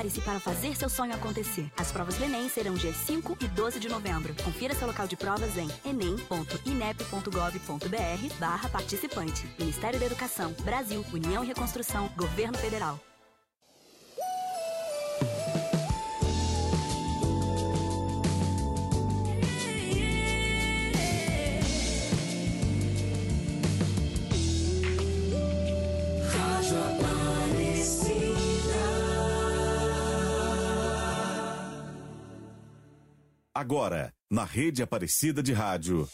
Prepare-se para fazer seu sonho acontecer. As provas do Enem serão dias 5 e 12 de novembro. Confira seu local de provas em enem.inep.gov.br barra participante. Ministério da Educação, Brasil, União e Reconstrução, Governo Federal. Agora, na rede Aparecida de Rádio.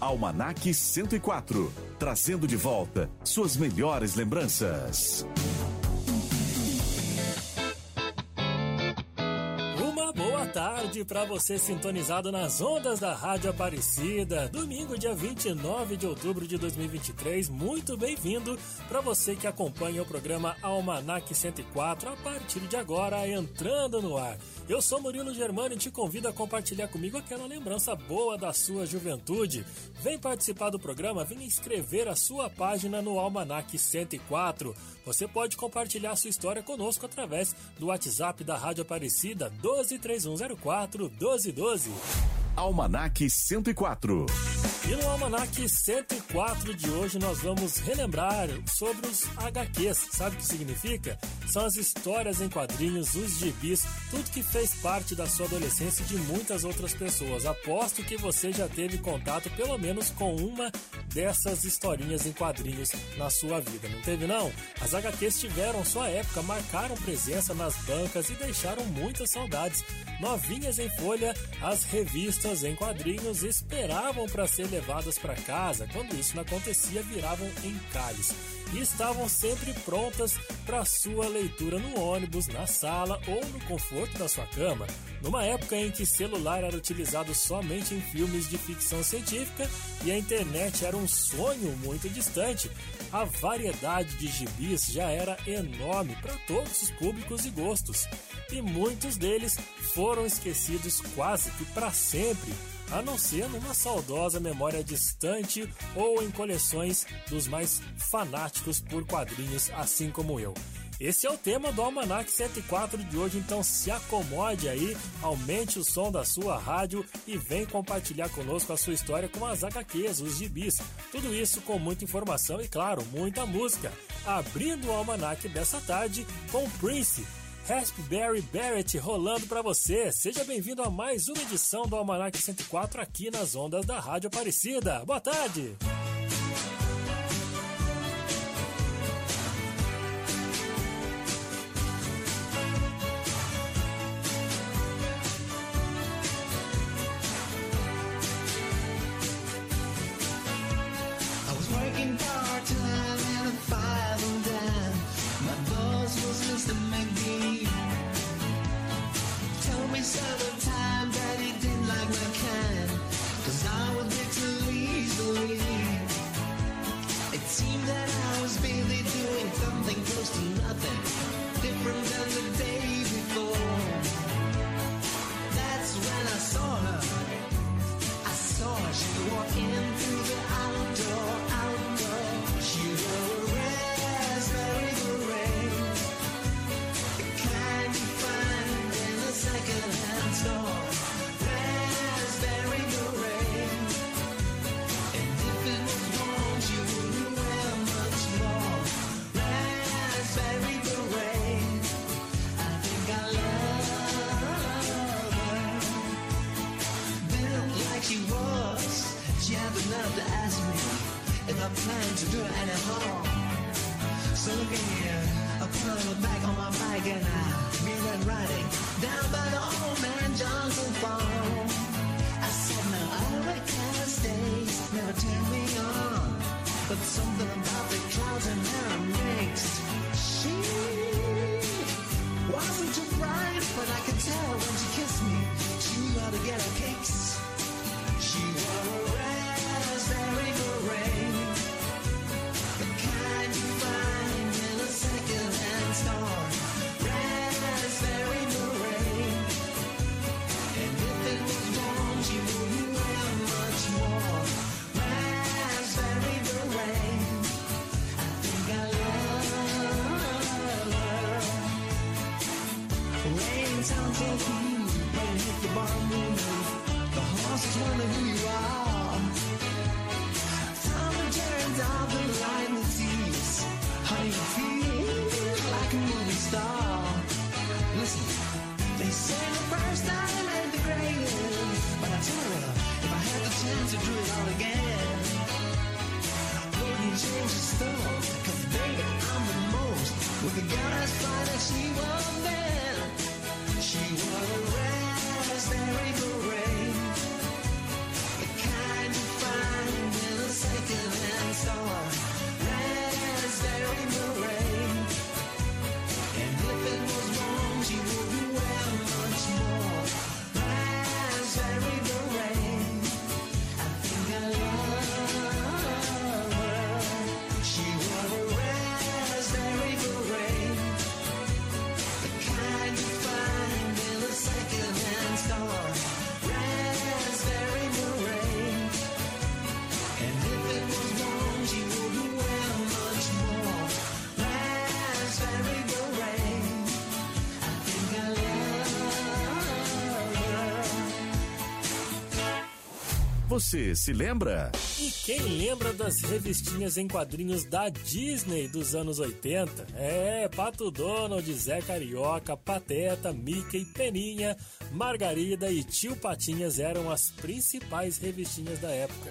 Almanac 104, trazendo de volta suas melhores lembranças. Tarde para você sintonizado nas ondas da Rádio Aparecida. Domingo, dia 29 de outubro de 2023. Muito bem-vindo para você que acompanha o programa Almanac 104 a partir de agora entrando no ar. Eu sou Murilo Germano e te convido a compartilhar comigo aquela lembrança boa da sua juventude. Vem participar do programa, vem escrever a sua página no Almanac 104. Você pode compartilhar sua história conosco através do WhatsApp da Rádio Aparecida 123104 1212. Almanac 104. E no Almanac 104 de hoje nós vamos relembrar sobre os HQs. Sabe o que significa? São as histórias em quadrinhos, os gibis, tudo que fez parte da sua adolescência e de muitas outras pessoas. Aposto que você já teve contato pelo menos com uma dessas historinhas em quadrinhos na sua vida, não teve não? As HQs tiveram sua época, marcaram presença nas bancas e deixaram muitas saudades. Novinhas em folha, as revistas em quadrinhos esperavam para ser levadas para casa, quando isso não acontecia, viravam encalhes e estavam sempre prontas para sua leitura no ônibus, na sala ou no conforto da sua cama. Numa época em que celular era utilizado somente em filmes de ficção científica e a internet era um sonho muito distante, a variedade de gibis já era enorme para todos os públicos e gostos, e muitos deles foram esquecidos quase que para sempre a não ser numa saudosa memória distante ou em coleções dos mais fanáticos por quadrinhos, assim como eu. Esse é o tema do Almanac 104 de hoje, então se acomode aí, aumente o som da sua rádio e vem compartilhar conosco a sua história com as HQs, os gibis. Tudo isso com muita informação e, claro, muita música. Abrindo o Almanac dessa tarde com Prince Raspberry Barrett rolando para você. Seja bem-vindo a mais uma edição do Almanac 104 aqui nas ondas da Rádio Aparecida. Boa tarde! Você se lembra? E quem lembra das revistinhas em quadrinhos da Disney dos anos 80? É, Pato Donald, Zé Carioca, Pateta, Mickey, Peninha, Margarida e Tio Patinhas eram as principais revistinhas da época.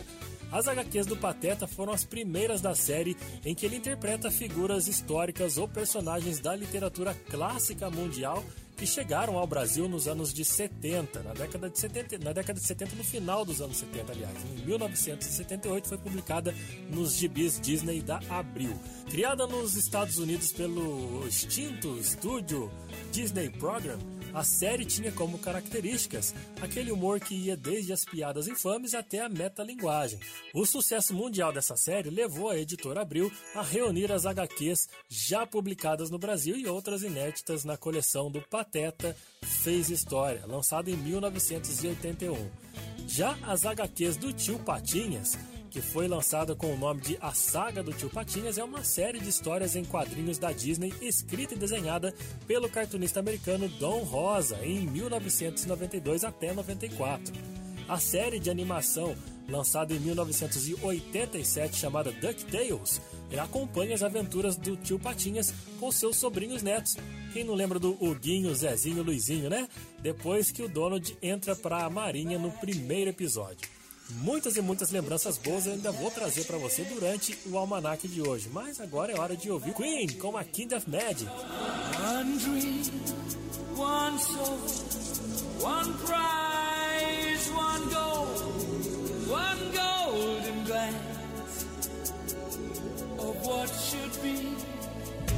As HQs do Pateta foram as primeiras da série em que ele interpreta figuras históricas ou personagens da literatura clássica mundial que chegaram ao Brasil nos anos de 70, na década de 70, na década de 70, no final dos anos 70, aliás. Em 1978 foi publicada nos gibis Disney da Abril. Criada nos Estados Unidos pelo extinto estúdio Disney Program, a série tinha como características aquele humor que ia desde as piadas infames até a metalinguagem. O sucesso mundial dessa série levou a editora Abril a reunir as HQs já publicadas no Brasil e outras inéditas na coleção do Pateta Fez História, lançada em 1981. Já as HQs do Tio Patinhas que foi lançada com o nome de A Saga do Tio Patinhas, é uma série de histórias em quadrinhos da Disney escrita e desenhada pelo cartunista americano Don Rosa em 1992 até 94. A série de animação lançada em 1987 chamada DuckTales, acompanha as aventuras do tio Patinhas com seus sobrinhos netos. Quem não lembra do Huguinho, Zezinho, Luizinho, né? Depois que o Donald entra para a marinha no primeiro episódio. Muitas e muitas lembranças boas eu ainda vou trazer para você durante o almanac de hoje. Mas agora é hora de ouvir Queen com a Kind of Magic. One dream, one soul, one prize, one goal, one golden glance of what should be.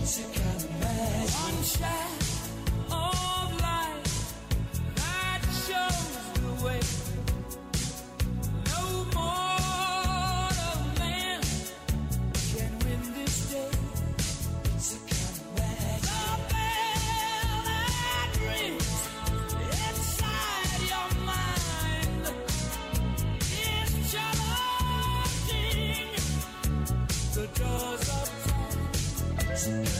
It's a kind of magic. One shot. magic, Podcast.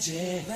Magic,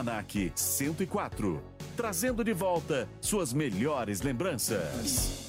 Almanac 104, trazendo de volta suas melhores lembranças.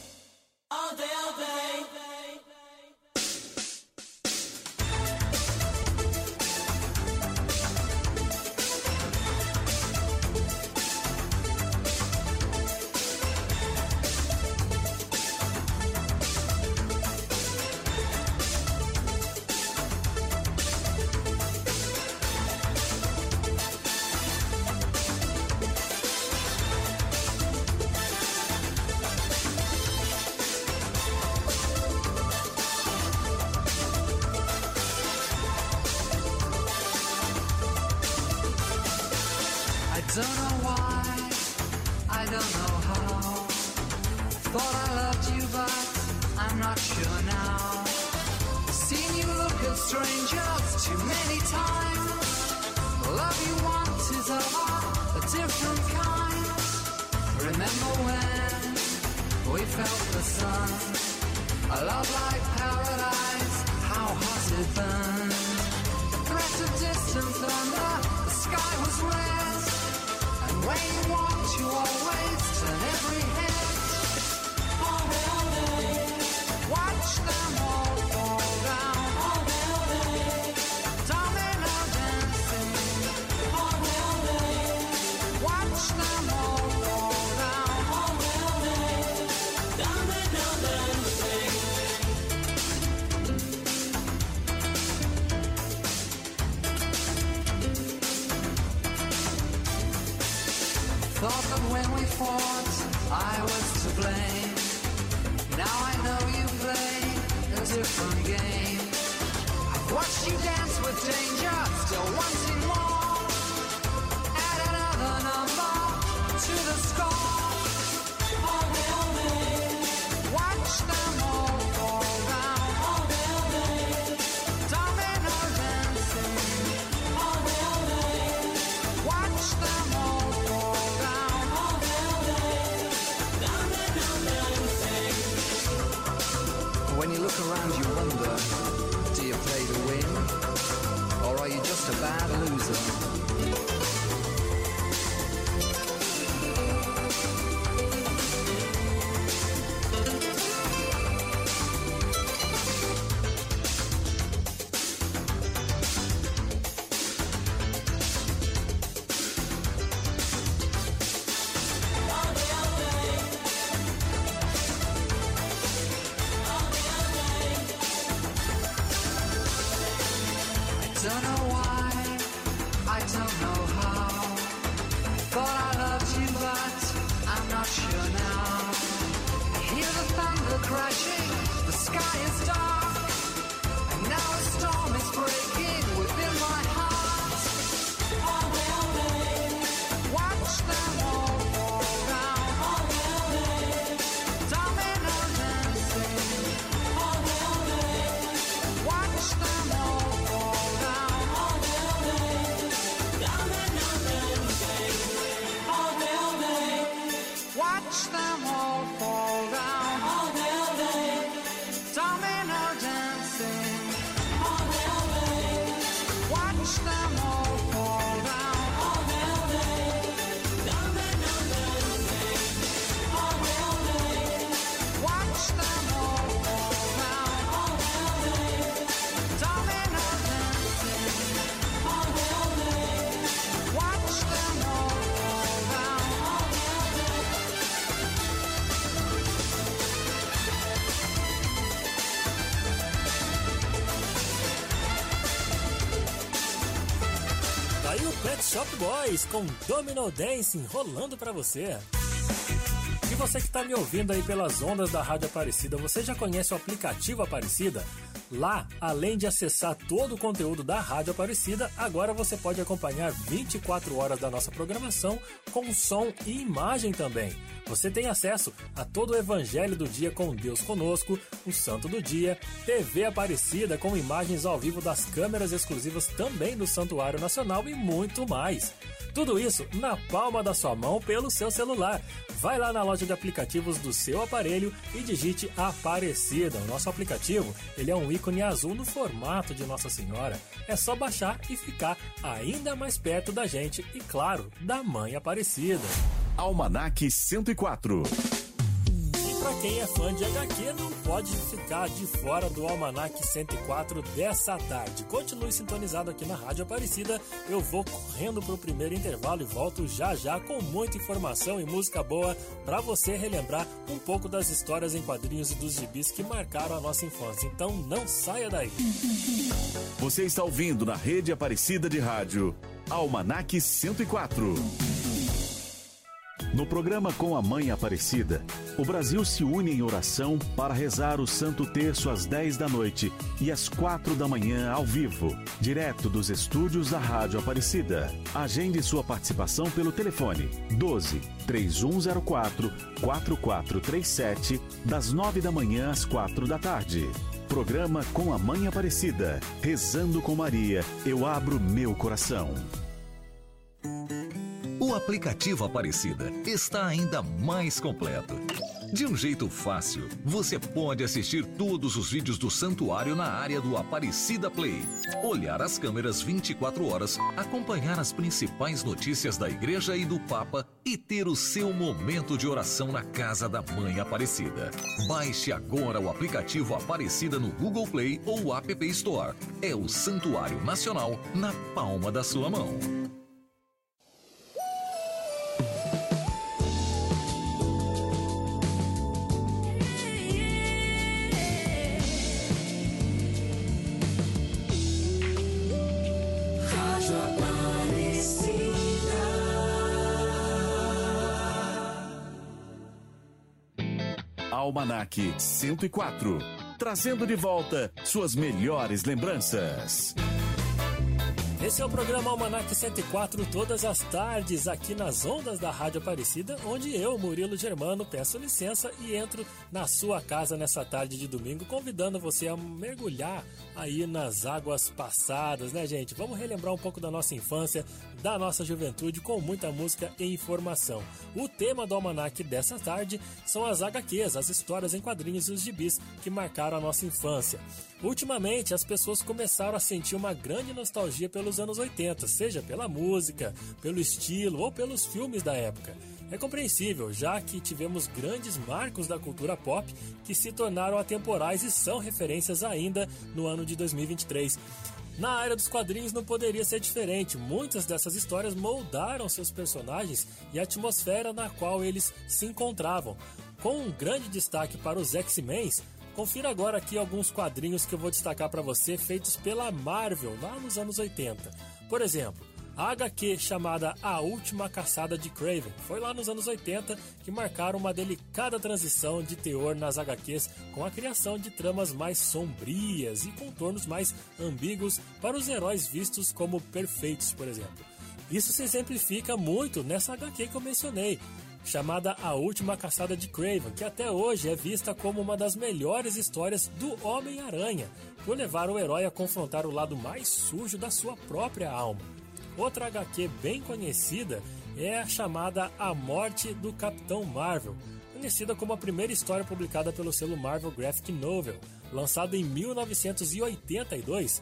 Shop Boys com Domino Dancing rolando para você. E você que está me ouvindo aí pelas ondas da Rádio Aparecida, você já conhece o aplicativo Aparecida? Lá, além de acessar todo o conteúdo da Rádio Aparecida, agora você pode acompanhar 24 horas da nossa programação com som e imagem também. Você tem acesso todo o Evangelho do Dia com Deus Conosco, o Santo do Dia, TV Aparecida com imagens ao vivo das câmeras exclusivas também do Santuário Nacional e muito mais. Tudo isso na palma da sua mão pelo seu celular. Vai lá na loja de aplicativos do seu aparelho e digite Aparecida. O nosso aplicativo ele é um ícone azul no formato de Nossa Senhora. É só baixar e ficar ainda mais perto da gente e, claro, da Mãe Aparecida. Almanac 104 para quem é fã de HQ, não pode ficar de fora do Almanac 104 dessa tarde. Continue sintonizado aqui na Rádio Aparecida. Eu vou correndo para o primeiro intervalo e volto já já com muita informação e música boa para você relembrar um pouco das histórias em quadrinhos e dos gibis que marcaram a nossa infância. Então não saia daí. Você está ouvindo na Rede Aparecida de Rádio Almanac 104. No programa Com a Mãe Aparecida, o Brasil se une em oração para rezar o Santo Terço às 10 da noite e às 4 da manhã ao vivo, direto dos estúdios da Rádio Aparecida. Agende sua participação pelo telefone 12 3104 4437, das 9 da manhã às 4 da tarde. Programa Com a Mãe Aparecida, rezando com Maria, eu abro meu coração. O aplicativo Aparecida está ainda mais completo. De um jeito fácil, você pode assistir todos os vídeos do santuário na área do Aparecida Play, olhar as câmeras 24 horas, acompanhar as principais notícias da igreja e do Papa e ter o seu momento de oração na casa da Mãe Aparecida. Baixe agora o aplicativo Aparecida no Google Play ou App Store. É o Santuário Nacional na palma da sua mão. Almanac 104, trazendo de volta suas melhores lembranças. Esse é o programa Almanac 104, todas as tardes, aqui nas ondas da Rádio Aparecida, onde eu, Murilo Germano, peço licença e entro na sua casa nessa tarde de domingo, convidando você a mergulhar aí nas águas passadas, né, gente? Vamos relembrar um pouco da nossa infância, da nossa juventude, com muita música e informação. O tema do Almanac dessa tarde são as HQs, as histórias em quadrinhos e os gibis que marcaram a nossa infância. Ultimamente, as pessoas começaram a sentir uma grande nostalgia pelos anos 80, seja pela música, pelo estilo ou pelos filmes da época. É compreensível, já que tivemos grandes marcos da cultura pop que se tornaram atemporais e são referências ainda no ano de 2023. Na área dos quadrinhos não poderia ser diferente. Muitas dessas histórias moldaram seus personagens e a atmosfera na qual eles se encontravam. Com um grande destaque para os X-Men, Confira agora aqui alguns quadrinhos que eu vou destacar para você feitos pela Marvel lá nos anos 80. Por exemplo, a HQ chamada A Última Caçada de Craven foi lá nos anos 80 que marcaram uma delicada transição de teor nas HQs com a criação de tramas mais sombrias e contornos mais ambíguos para os heróis vistos como perfeitos, por exemplo. Isso se exemplifica muito nessa HQ que eu mencionei, chamada A Última Caçada de Craven, que até hoje é vista como uma das melhores histórias do Homem-Aranha, por levar o herói a confrontar o lado mais sujo da sua própria alma. Outra HQ bem conhecida é a chamada A Morte do Capitão Marvel, conhecida como a primeira história publicada pelo selo Marvel Graphic Novel, lançada em 1982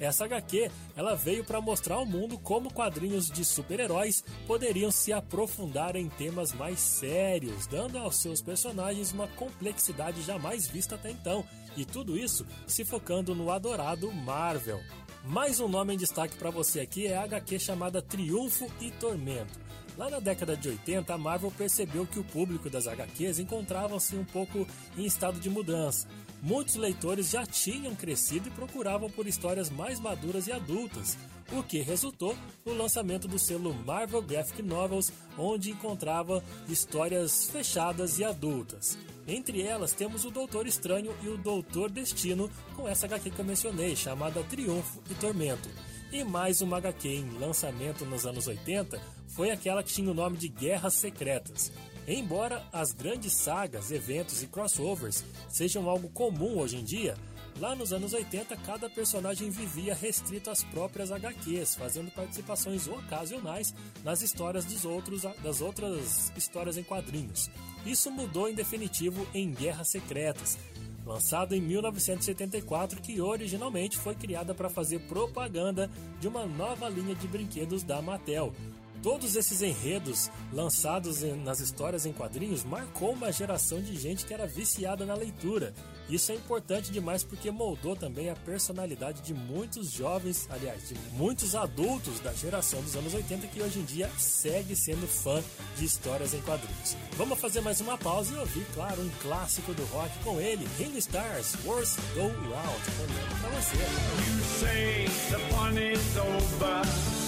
essa HQ ela veio para mostrar ao mundo como quadrinhos de super-heróis poderiam se aprofundar em temas mais sérios, dando aos seus personagens uma complexidade jamais vista até então, e tudo isso se focando no adorado Marvel. Mais um nome em destaque para você aqui é a HQ chamada Triunfo e Tormento. Lá na década de 80, a Marvel percebeu que o público das HQs encontrava-se um pouco em estado de mudança. Muitos leitores já tinham crescido e procuravam por histórias mais maduras e adultas. o que resultou no lançamento do selo Marvel Graphic Novels, onde encontrava histórias fechadas e adultas. Entre elas temos o Doutor Estranho e o Doutor Destino, com essa HQ que eu mencionei, chamada Triunfo e Tormento. E mais uma HQ em lançamento nos anos 80 foi aquela que tinha o nome de Guerras Secretas. Embora as grandes sagas, eventos e crossovers sejam algo comum hoje em dia, Lá nos anos 80, cada personagem vivia restrito às próprias HQs, fazendo participações ocasionais nas histórias dos outros, das outras histórias em quadrinhos. Isso mudou em definitivo em Guerras Secretas, lançado em 1974, que originalmente foi criada para fazer propaganda de uma nova linha de brinquedos da Mattel, Todos esses enredos lançados nas histórias em quadrinhos marcou uma geração de gente que era viciada na leitura. Isso é importante demais porque moldou também a personalidade de muitos jovens, aliás, de muitos adultos da geração dos anos 80 que hoje em dia segue sendo fã de histórias em quadrinhos. Vamos fazer mais uma pausa e ouvir, claro, um clássico do rock com ele, Ring Stars, Worst Go Round, pra você. You say the fun is over,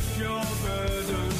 is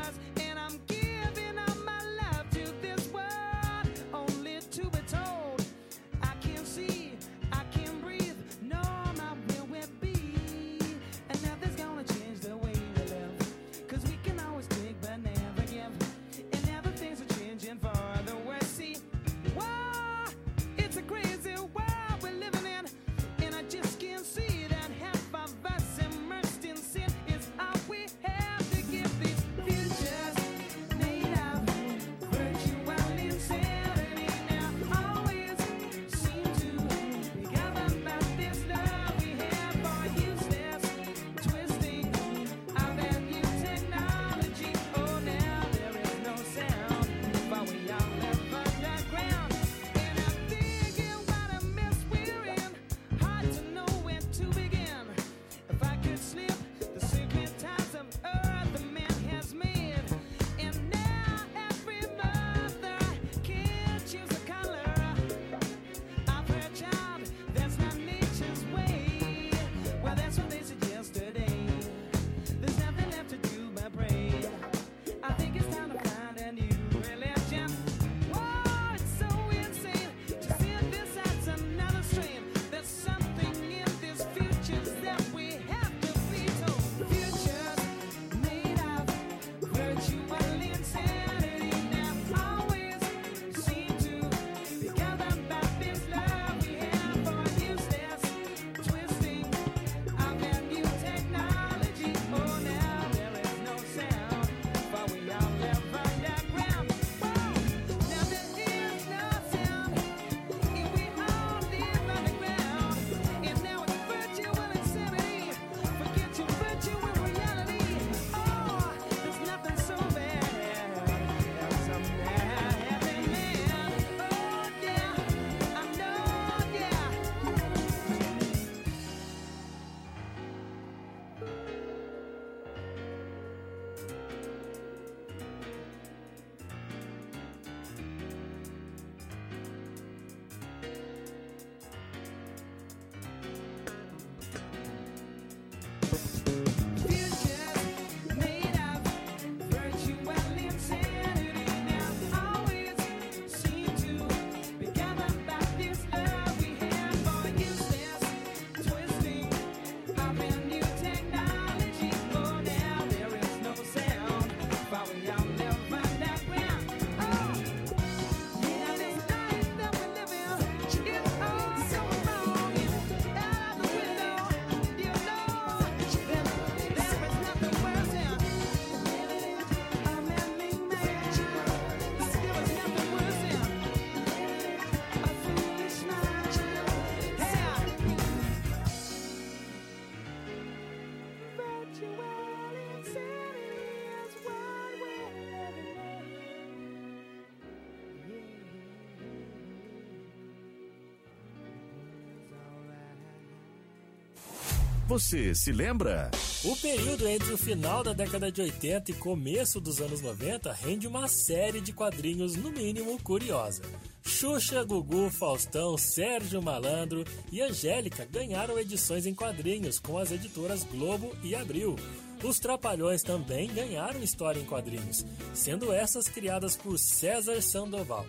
Você se lembra? O período entre o final da década de 80 e começo dos anos 90 rende uma série de quadrinhos, no mínimo, curiosa. Xuxa, Gugu, Faustão, Sérgio Malandro e Angélica ganharam edições em quadrinhos com as editoras Globo e Abril. Os Trapalhões também ganharam história em quadrinhos, sendo essas criadas por César Sandoval.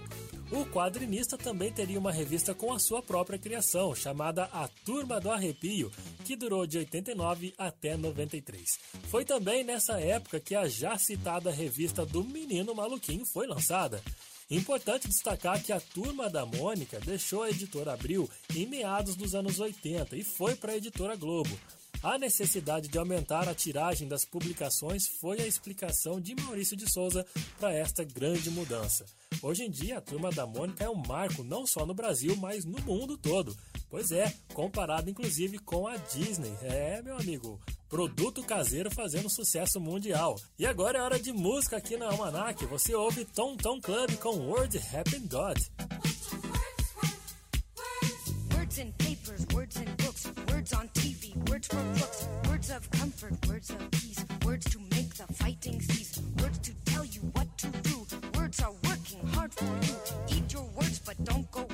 O quadrinista também teria uma revista com a sua própria criação, chamada A Turma do Arrepio, que durou de 89 até 93. Foi também nessa época que a já citada revista do Menino Maluquinho foi lançada. Importante destacar que a Turma da Mônica deixou a editora Abril em meados dos anos 80 e foi para a editora Globo. A necessidade de aumentar a tiragem das publicações foi a explicação de Maurício de Souza para esta grande mudança. Hoje em dia, a turma da Mônica é um marco não só no Brasil, mas no mundo todo. Pois é, comparado inclusive com a Disney. É, meu amigo, produto caseiro fazendo sucesso mundial. E agora é hora de música aqui na Almanac. Você ouve Tom Tom Club com Word Happy God. Words in papers, words in books, words on TV, words for books, words of comfort, words of peace, words to make the fighting cease, words to tell you what to do, words are words. working hard for it. Eat your words, but don't go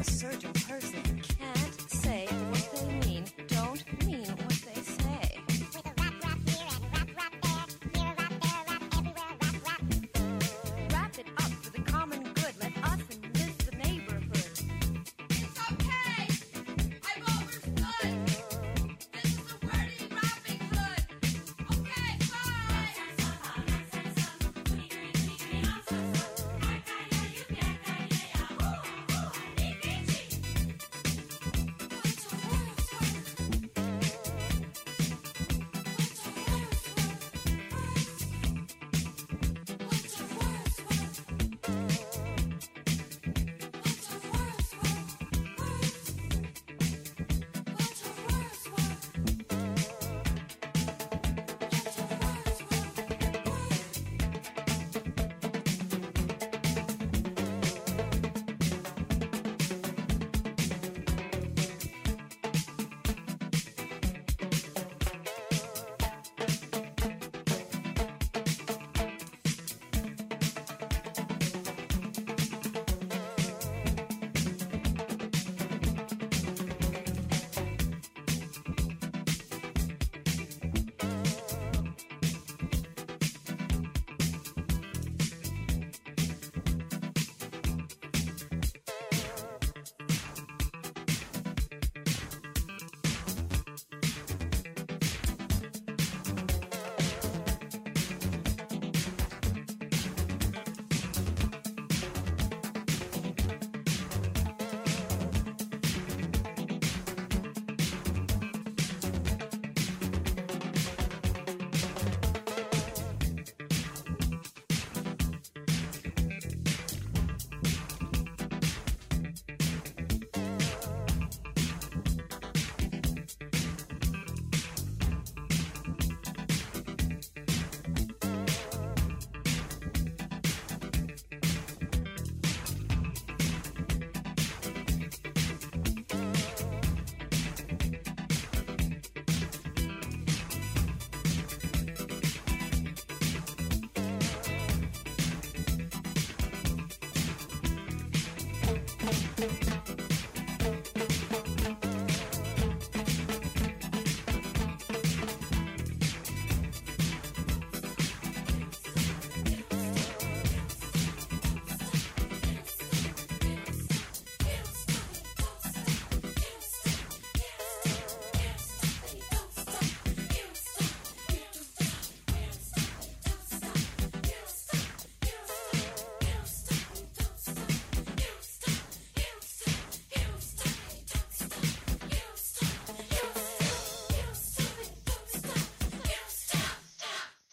a surgeon.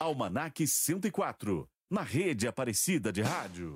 Almanac 104, na rede Aparecida de Rádio.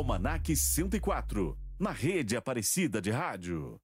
Almanac 104, na rede Aparecida de Rádio.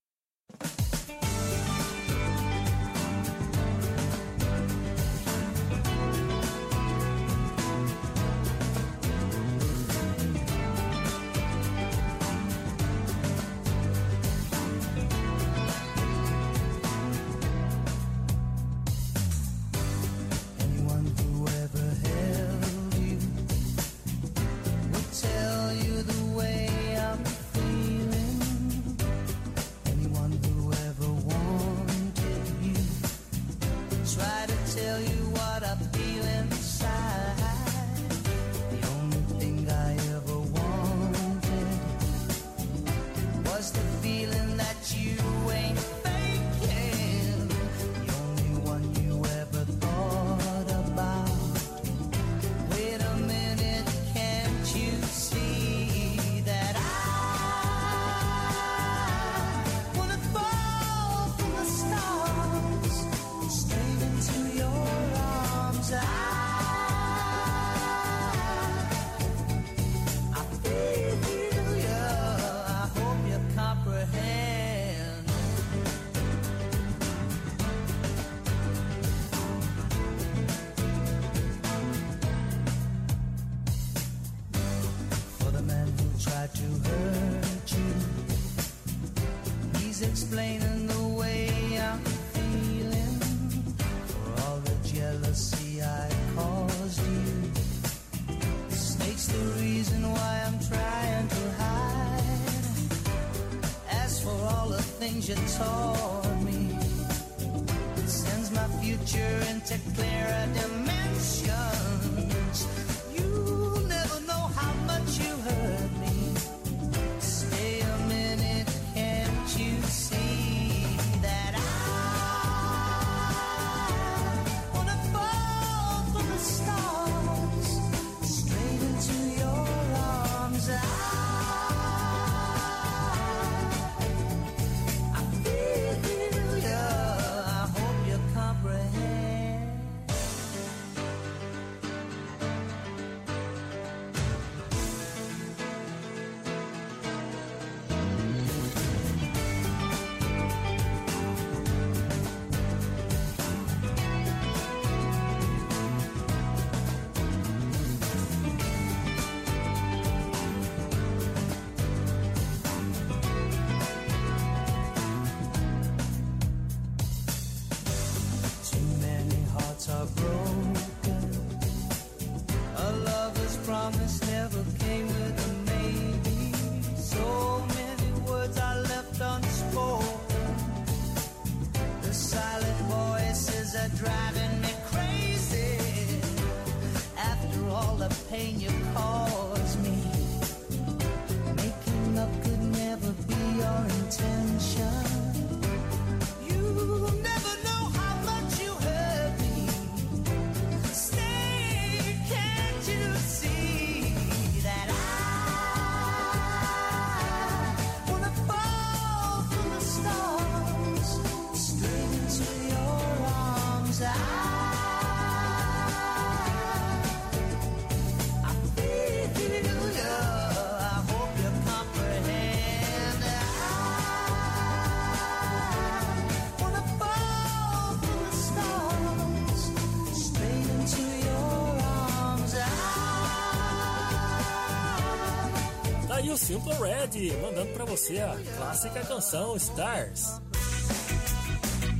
Mandando pra você a clássica canção Stars.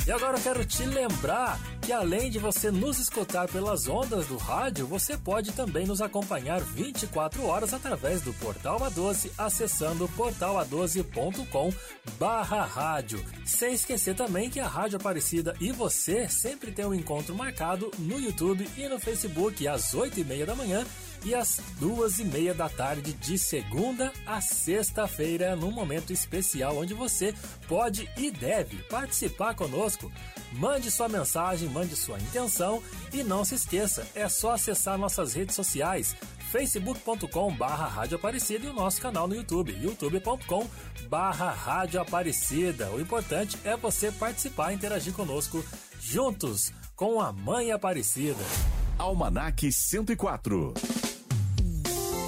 E agora eu quero te lembrar que além de você nos escutar pelas ondas do rádio, você pode também nos acompanhar 24 horas através do Portal A12, acessando portala12.com barra rádio. Sem esquecer também que a Rádio Aparecida e você sempre tem um encontro marcado no YouTube e no Facebook às 8 e meia da manhã e às duas e meia da tarde de segunda a sexta-feira, num momento especial onde você pode e deve participar conosco. Mande sua mensagem, mande sua intenção e não se esqueça, é só acessar nossas redes sociais facebook.com barra Rádio Aparecida e o nosso canal no YouTube, youtube.com barra Rádio Aparecida. O importante é você participar e interagir conosco juntos com a Mãe Aparecida. Almanac 104.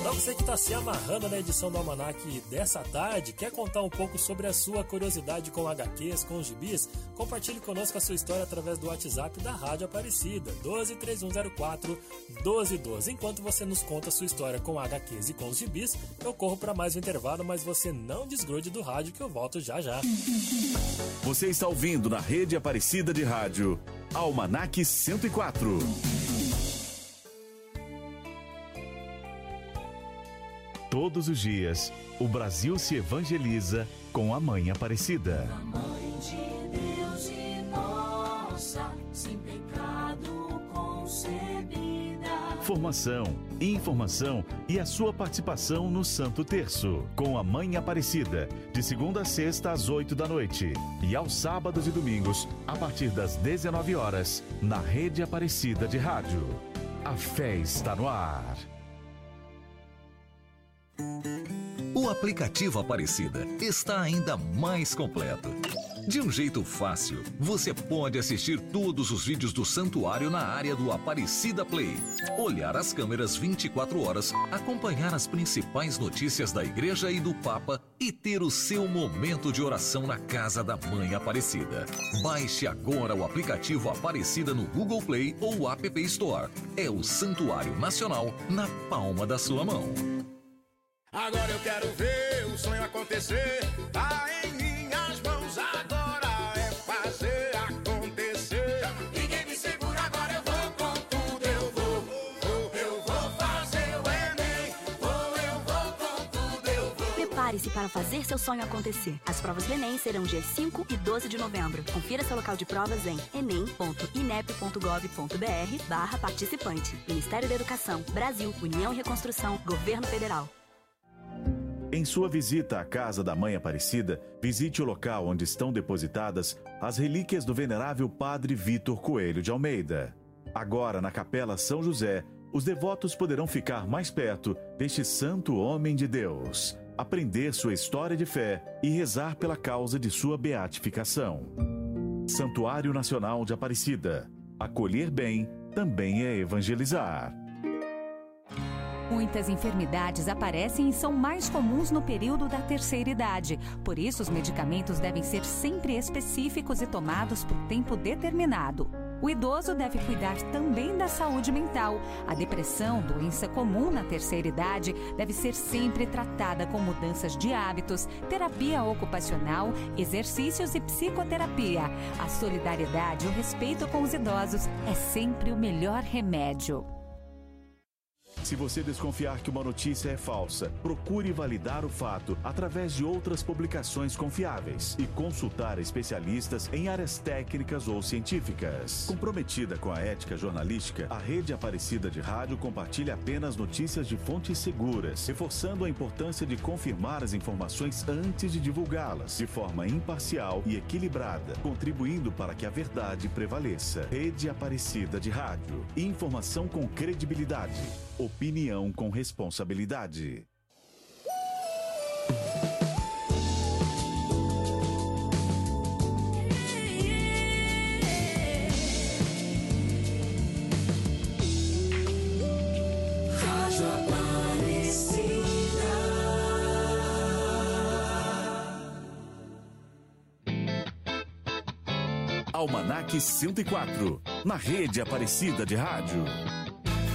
Para você que está se amarrando na edição do Almanac dessa tarde, quer contar um pouco sobre a sua curiosidade com HQs, com gibis? Compartilhe conosco a sua história através do WhatsApp da Rádio Aparecida, 123104 1212. Enquanto você nos conta a sua história com HQs e com os gibis, eu corro para mais um intervalo, mas você não desgrude do rádio que eu volto já já. Você está ouvindo na rede Aparecida de Rádio. Almanac 104. Todos os dias, o Brasil se evangeliza com a Mãe Aparecida. Mãe de Deus e nossa, sem pecado concebida. Formação, informação e a sua participação no Santo Terço, com a Mãe Aparecida, de segunda a sexta às 8 da noite e aos sábados e domingos, a partir das 19 horas, na Rede Aparecida de Rádio. A fé está no ar. O aplicativo Aparecida está ainda mais completo. De um jeito fácil, você pode assistir todos os vídeos do santuário na área do Aparecida Play, olhar as câmeras 24 horas, acompanhar as principais notícias da igreja e do Papa e ter o seu momento de oração na casa da Mãe Aparecida. Baixe agora o aplicativo Aparecida no Google Play ou App Store. É o Santuário Nacional na palma da sua mão. Agora eu quero ver o sonho acontecer. Tá em minhas mãos agora é fazer acontecer. Ninguém me segura agora, eu vou com tudo, eu vou. vou eu vou fazer o Enem. Vou, eu vou com tudo, eu vou. Prepare-se para fazer seu sonho acontecer. As provas do Enem serão dia 5 e 12 de novembro. Confira seu local de provas em enem.inep.gov.br barra participante. Ministério da Educação, Brasil, União e Reconstrução, Governo Federal. Em sua visita à casa da Mãe Aparecida, visite o local onde estão depositadas as relíquias do venerável Padre Vitor Coelho de Almeida. Agora, na Capela São José, os devotos poderão ficar mais perto deste santo homem de Deus, aprender sua história de fé e rezar pela causa de sua beatificação. Santuário Nacional de Aparecida. Acolher bem também é evangelizar. Muitas enfermidades aparecem e são mais comuns no período da terceira idade. Por isso, os medicamentos devem ser sempre específicos e tomados por tempo determinado. O idoso deve cuidar também da saúde mental. A depressão, doença comum na terceira idade, deve ser sempre tratada com mudanças de hábitos, terapia ocupacional, exercícios e psicoterapia. A solidariedade e o respeito com os idosos é sempre o melhor remédio. Se você desconfiar que uma notícia é falsa, procure validar o fato através de outras publicações confiáveis e consultar especialistas em áreas técnicas ou científicas. Comprometida com a ética jornalística, a Rede Aparecida de Rádio compartilha apenas notícias de fontes seguras, reforçando a importância de confirmar as informações antes de divulgá-las, de forma imparcial e equilibrada, contribuindo para que a verdade prevaleça. Rede Aparecida de Rádio. Informação com credibilidade. Opinião com responsabilidade. Almanac 104, na Rede Aparecida de Rádio.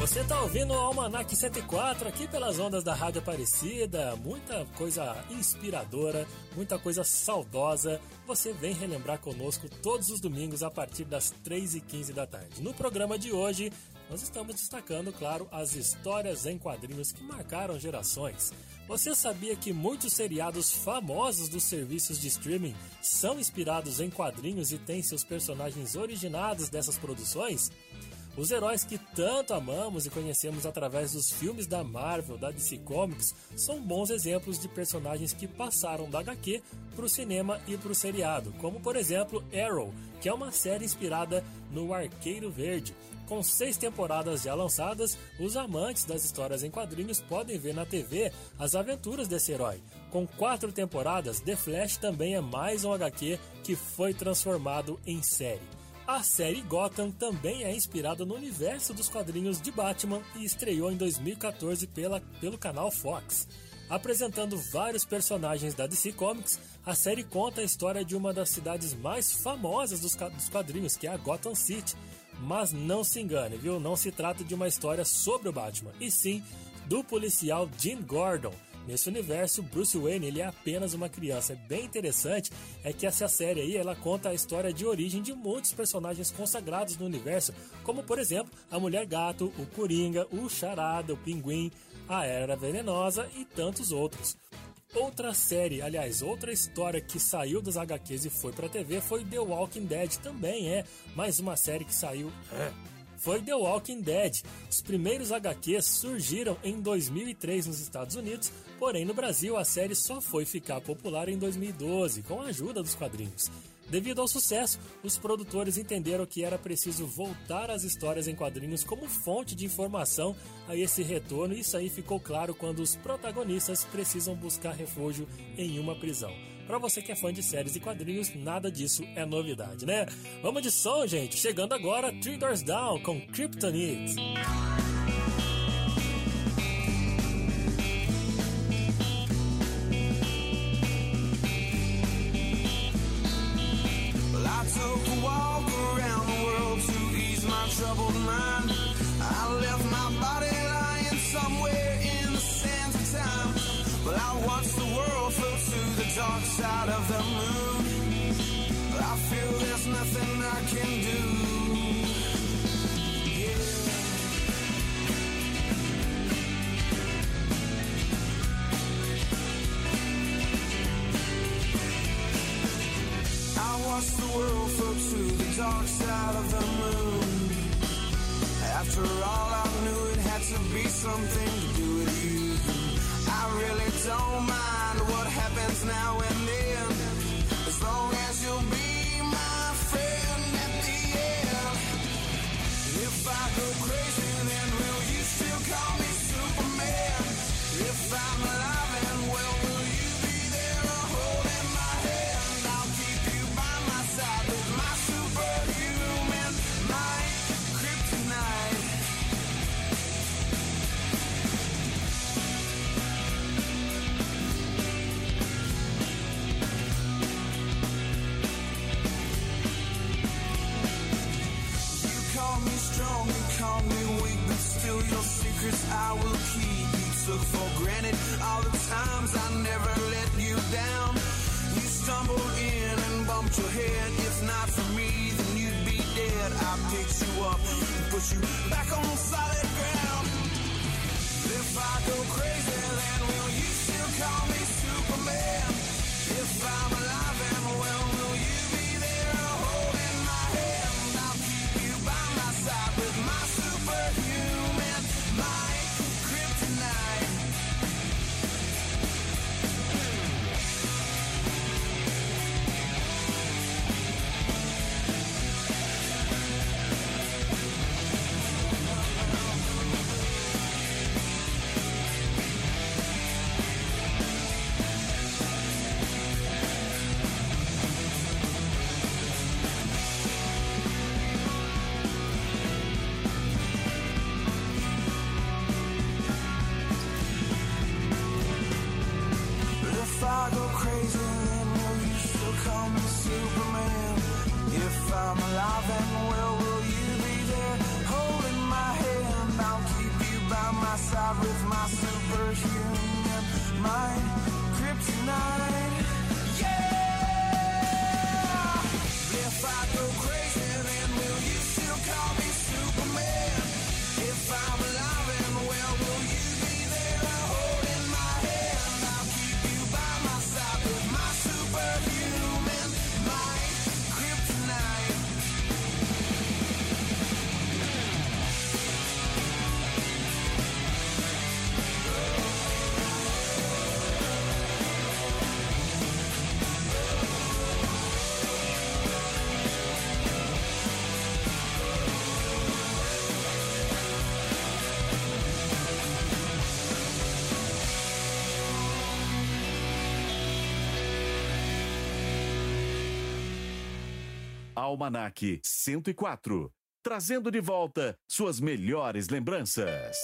Você tá ouvindo o Almanac 104 aqui pelas ondas da Rádio Aparecida. Muita coisa inspiradora, muita coisa saudosa. Você vem relembrar conosco todos os domingos a partir das 3h15 da tarde. No programa de hoje, nós estamos destacando, claro, as histórias em quadrinhos que marcaram gerações. Você sabia que muitos seriados famosos dos serviços de streaming são inspirados em quadrinhos e têm seus personagens originados dessas produções? Os heróis que tanto amamos e conhecemos através dos filmes da Marvel, da DC Comics, são bons exemplos de personagens que passaram da HQ para o cinema e para o seriado, como por exemplo Arrow, que é uma série inspirada no Arqueiro Verde. Com seis temporadas já lançadas, os amantes das histórias em quadrinhos podem ver na TV as aventuras desse herói. Com quatro temporadas, The Flash também é mais um HQ que foi transformado em série. A série Gotham também é inspirada no universo dos quadrinhos de Batman e estreou em 2014 pela, pelo canal Fox. Apresentando vários personagens da DC Comics, a série conta a história de uma das cidades mais famosas dos, dos quadrinhos, que é a Gotham City. Mas não se engane, viu? Não se trata de uma história sobre o Batman, e sim do policial Jim Gordon. Nesse universo, Bruce Wayne ele é apenas uma criança. É bem interessante é que essa série aí ela conta a história de origem de muitos personagens consagrados no universo, como por exemplo a Mulher Gato, o Coringa, o Charada, o Pinguim, a Era Venenosa e tantos outros. Outra série, aliás, outra história que saiu das HQs e foi pra TV foi The Walking Dead. Também é mais uma série que saiu. Foi The Walking Dead. Os primeiros HQs surgiram em 2003 nos Estados Unidos, porém no Brasil a série só foi ficar popular em 2012, com a ajuda dos quadrinhos. Devido ao sucesso, os produtores entenderam que era preciso voltar às histórias em quadrinhos como fonte de informação a esse retorno, e isso aí ficou claro quando os protagonistas precisam buscar refúgio em uma prisão. Pra você que é fã de séries e quadrinhos, nada disso é novidade, né? Vamos de som, gente! Chegando agora, Three Doors Down com Kryptonite. outside of the moon. I feel there's nothing I can do. Yeah. I watched the world flow to the dark side of the moon. After all, I knew it had to be something to do with you. I really don't mind wonder what happens now and then. secrets I will keep. You took for granted all the times I never let you down. You stumbled in and bumped your head. If not for me, then you'd be dead. I picked you up and put you back on solid ground. Almanac 104, trazendo de volta suas melhores lembranças.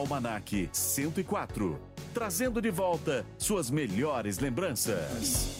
Almanac 104, trazendo de volta suas melhores lembranças.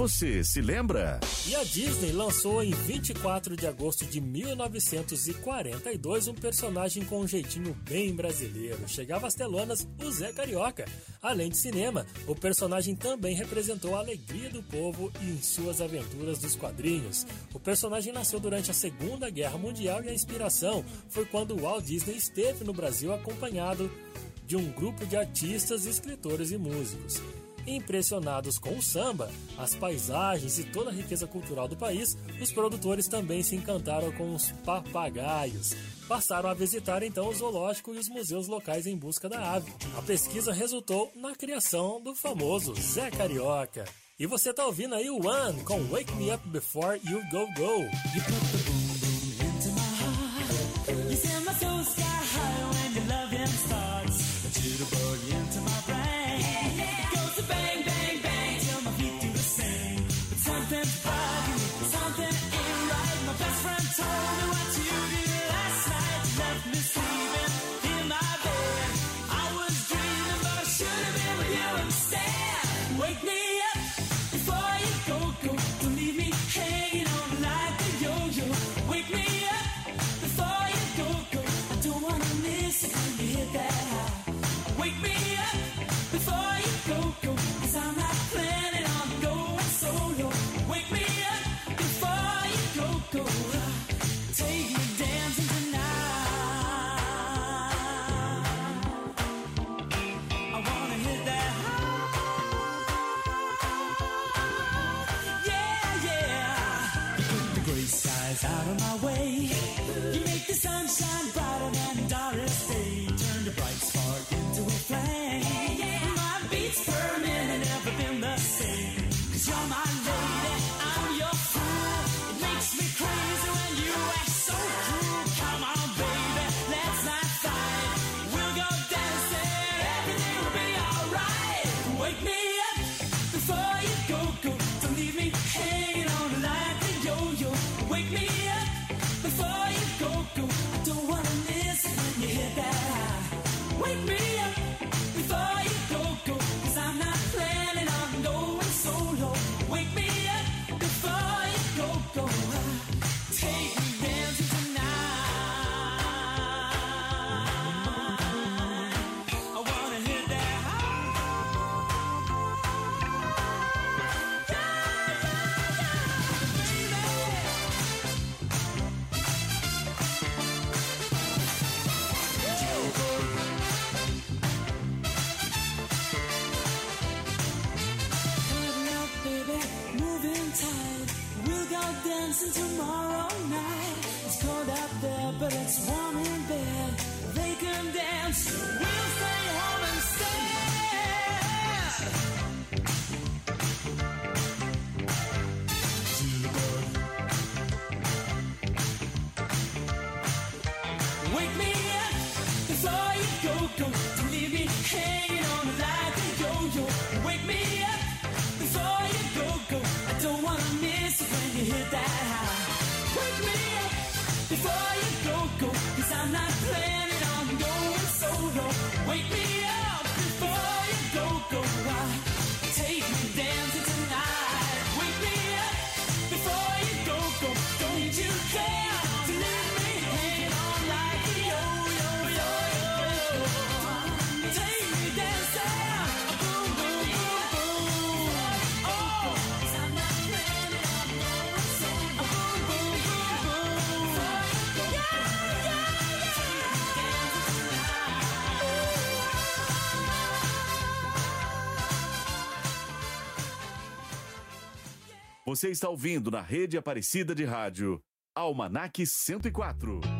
Você se lembra? E a Disney lançou em 24 de agosto de 1942 um personagem com um jeitinho bem brasileiro. Chegava às telonas o Zé Carioca. Além de cinema, o personagem também representou a alegria do povo em suas aventuras dos quadrinhos. O personagem nasceu durante a Segunda Guerra Mundial e a inspiração foi quando Walt Disney esteve no Brasil acompanhado de um grupo de artistas, escritores e músicos. Impressionados com o samba, as paisagens e toda a riqueza cultural do país, os produtores também se encantaram com os papagaios. Passaram a visitar então o zoológico e os museus locais em busca da ave. A pesquisa resultou na criação do famoso Zé Carioca. E você tá ouvindo aí o One com Wake Me Up Before You Go Go. Você está ouvindo na rede Aparecida de Rádio, Almanac 104.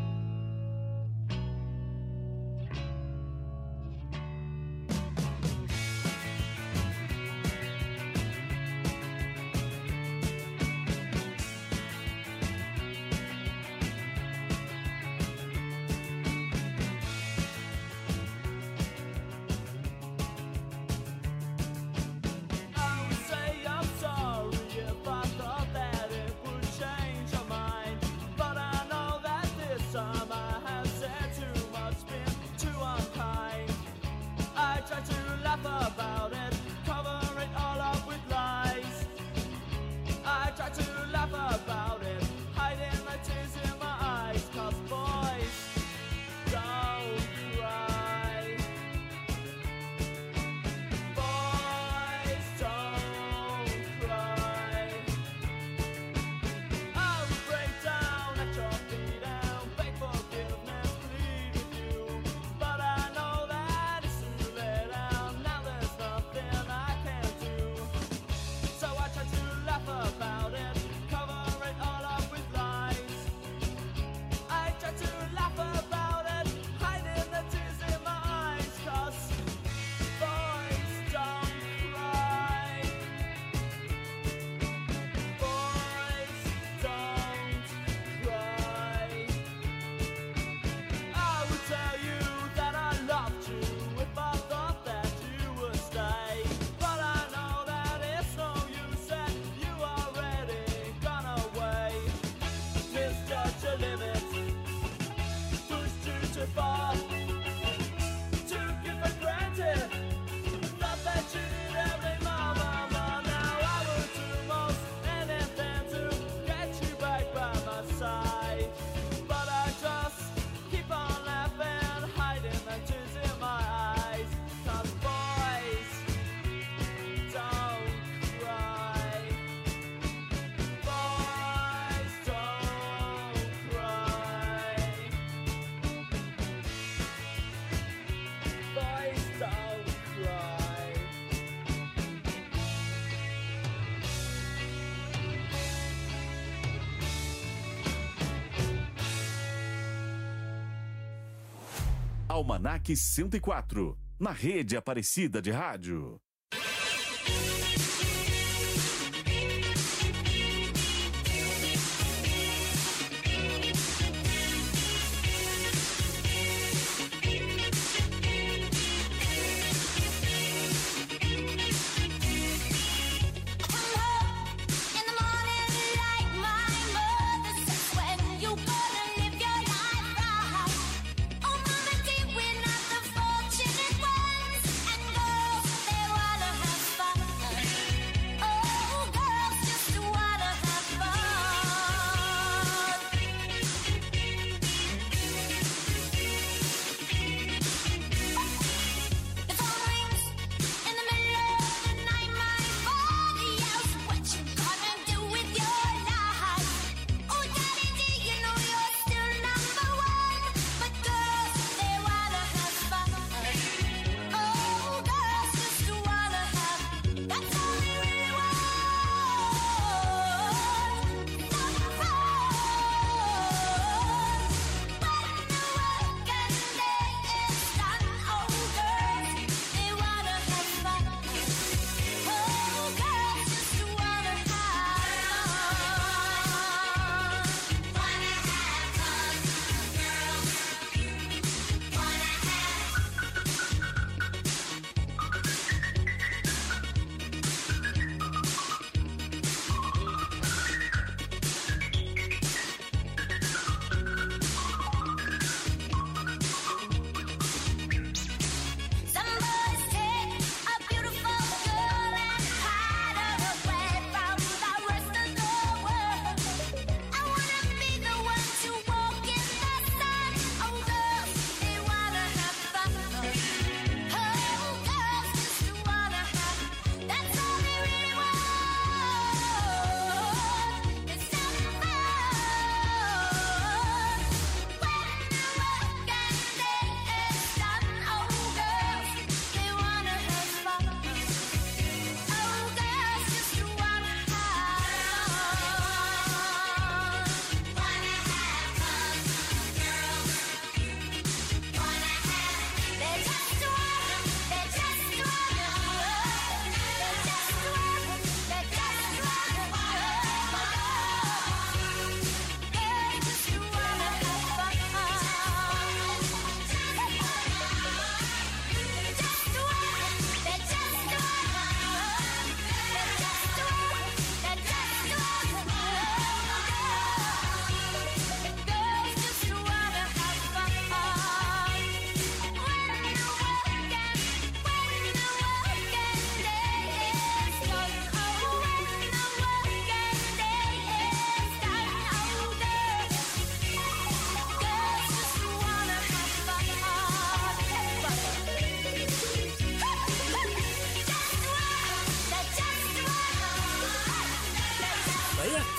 Almanac 104, na rede Aparecida de Rádio.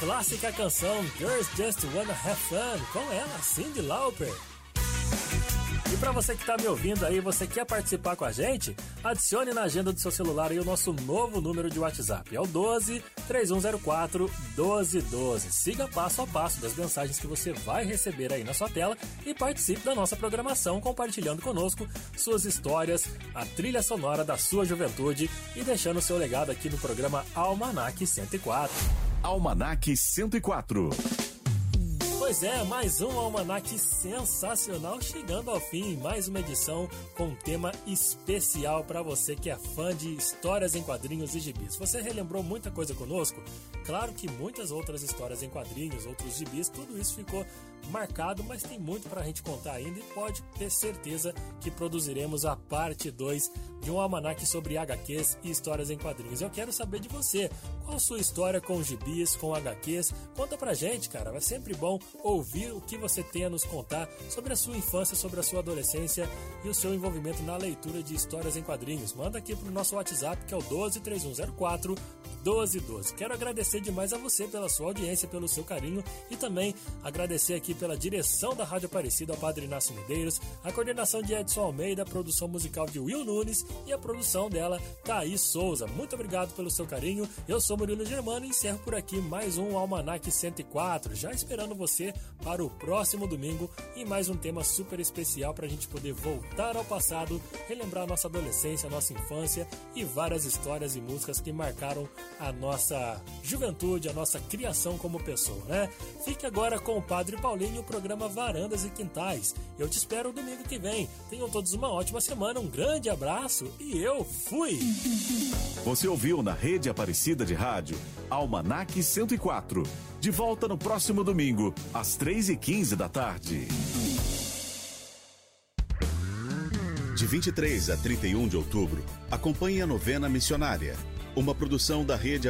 Clássica canção Girls Just Wanna Have Fun com ela, Cindy Lauper. E para você que tá me ouvindo aí, você quer participar com a gente? Adicione na agenda do seu celular aí o nosso novo número de WhatsApp. É o 12 3104 1212. Siga passo a passo das mensagens que você vai receber aí na sua tela e participe da nossa programação compartilhando conosco suas histórias, a trilha sonora da sua juventude e deixando seu legado aqui no programa Almanac 104. Almanac 104. Pois é, mais um almanac sensacional chegando ao fim, mais uma edição com um tema especial para você que é fã de histórias em quadrinhos e gibis. Você relembrou muita coisa conosco? Claro que muitas outras histórias em quadrinhos, outros gibis, tudo isso ficou marcado, mas tem muito para a gente contar ainda e pode ter certeza que produziremos a parte 2 de um almanac sobre HQs e histórias em quadrinhos. Eu quero saber de você, qual sua história com gibis, com HQs? Conta pra gente, cara, é sempre bom ouvir o que você tem a nos contar sobre a sua infância, sobre a sua adolescência e o seu envolvimento na leitura de histórias em quadrinhos. Manda aqui pro nosso WhatsApp que é o 12 3104 1212. Quero agradecer demais a você pela sua audiência, pelo seu carinho e também agradecer aqui pela direção da Rádio Aparecida ao Padre Inácio Medeiros, a coordenação de Edson Almeida, a produção musical de Will Nunes e a produção dela, Thaís Souza. Muito obrigado pelo seu carinho. Eu sou Murilo Germano e encerro por aqui mais um Almanac 104, já esperando você para o próximo domingo e mais um tema super especial para a gente poder voltar ao passado, relembrar nossa adolescência, nossa infância e várias histórias e músicas que marcaram a nossa juventude, a nossa criação como pessoa, né? Fique agora com o Padre Paulinho e o programa Varandas e Quintais. Eu te espero domingo que vem. Tenham todos uma ótima semana, um grande abraço e eu fui! Você ouviu na Rede Aparecida de Rádio Almanac 104. De volta no próximo domingo, às 3h15 da tarde. De 23 a 31 de outubro, acompanhe a novena missionária, uma produção da Rede Aparecida.